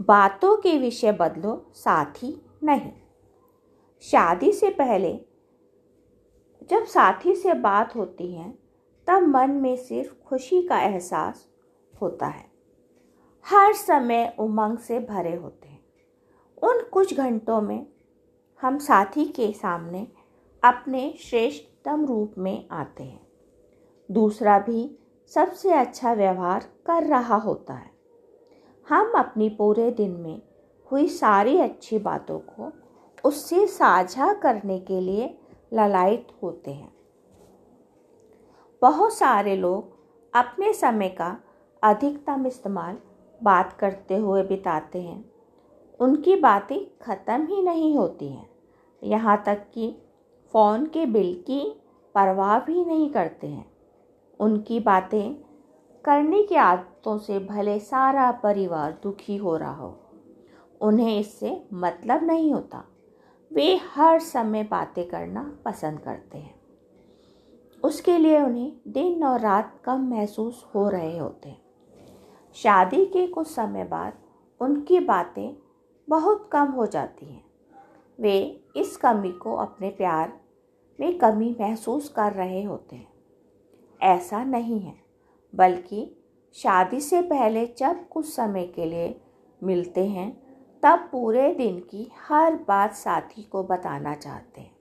बातों के विषय बदलो, साथी नहीं। शादी से पहले, जब साथी से बात होती है, तब मन में सिर्फ़ खुशी का एहसास होता है। हर समय उमंग से भरे होते हैं। उन कुछ घंटों में हम साथी के सामने अपने श्रेष्ठतम रूप में आते हैं। दूसरा भी सबसे अच्छा व्यवहार कर रहा होता है। हम अपनी पूरे दिन में हुई सारी अच्छी बातों को उससे साझा करने के लिए ललायत होते हैं। बहुत सारे लोग अपने समय का अधिकतम इस्तेमाल बात करते हुए बिताते हैं। उनकी बातें ख़त्म ही नहीं होती हैं। यहाँ तक कि फ़ोन के बिल की परवाह भी नहीं करते हैं। उनकी बातें करने की आदतों से भले सारा परिवार दुखी हो रहा हो, उन्हें इससे मतलब नहीं होता। वे हर समय बातें करना पसंद करते हैं। उसके लिए उन्हें दिन और रात कम महसूस हो रहे होते हैं। शादी के कुछ समय बाद उनकी बातें बहुत कम हो जाती हैं। वे इस कमी को अपने प्यार में कमी महसूस कर रहे होते हैं। ऐसा नहीं है। बल्कि शादी से पहले जब कुछ समय के लिए मिलते हैं, तब पूरे दिन की हर बात साथी को बताना चाहते हैं।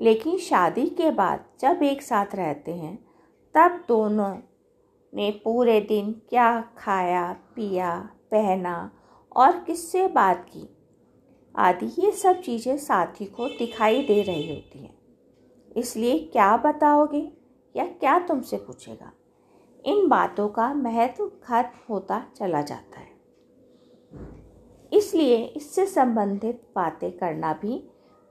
लेकिन शादी के बाद जब एक साथ रहते हैं, तब दोनों ने पूरे दिन क्या खाया, पिया, पहना और किससे बात की, आदि ये सब चीज़ें साथी को दिखाई दे रही होती हैं। इसलिए क्या बताओगे? या क्या तुमसे पूछेगा? इन बातों का महत्व खत्म होता चला जाता है। इसलिए इससे संबंधित बातें करना भी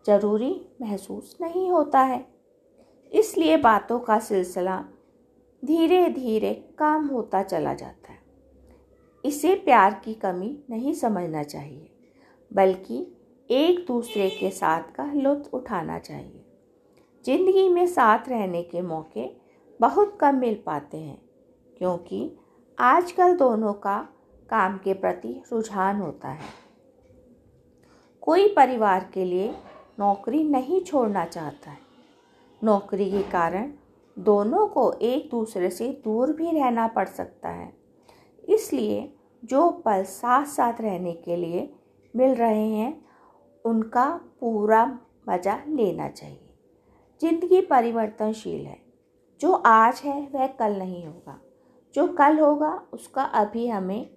ज़रूरी महसूस नहीं होता है। इसलिए बातों का सिलसिला धीरे धीरे कम होता चला जाता है। इसे प्यार की कमी नहीं समझना चाहिए, बल्कि एक दूसरे के साथ का लुत्फ उठाना चाहिए। ज़िंदगी में साथ रहने के मौके बहुत कम मिल पाते हैं, क्योंकि आजकल दोनों का काम के प्रति रुझान होता है। कोई परिवार के लिए नौकरी नहीं छोड़ना चाहता है। नौकरी के कारण दोनों को एक दूसरे से दूर भी रहना पड़ सकता है। इसलिए जो पल साथ साथ रहने के लिए मिल रहे हैं, उनका पूरा मज़ा लेना चाहिए। ज़िंदगी परिवर्तनशील है। जो आज है, वह कल नहीं होगा। जो कल होगा, उसका अभी हमें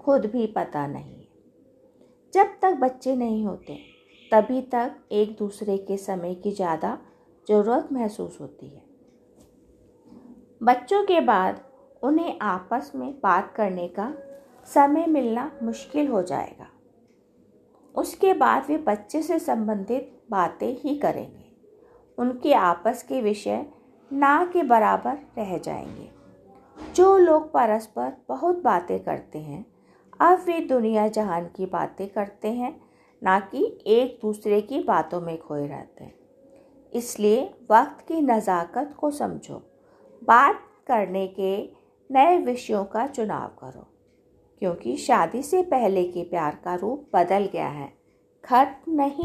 खुद भी पता नहीं है। जब तक बच्चे नहीं होते, तभी तक एक दूसरे के समय की ज़्यादा ज़रूरत महसूस होती है। बच्चों के बाद उन्हें आपस में बात करने का समय मिलना मुश्किल हो जाएगा। उसके बाद वे बच्चे से संबंधित बातें ही करेंगे। उनके आपस के विषय ना के बराबर रह जाएँगे। जो लोग परस्पर बहुत बातें करते हैं, अब वे दुनिया जहान की बातें करते हैं, ना कि एक दूसरे की बातों में खोए रहते हैं। इसलिए वक्त की नज़ाकत को समझो। बात करने के नए विषयों का चुनाव करो, क्योंकि शादी से पहले के प्यार का रूप बदल गया है। खत्म नहीं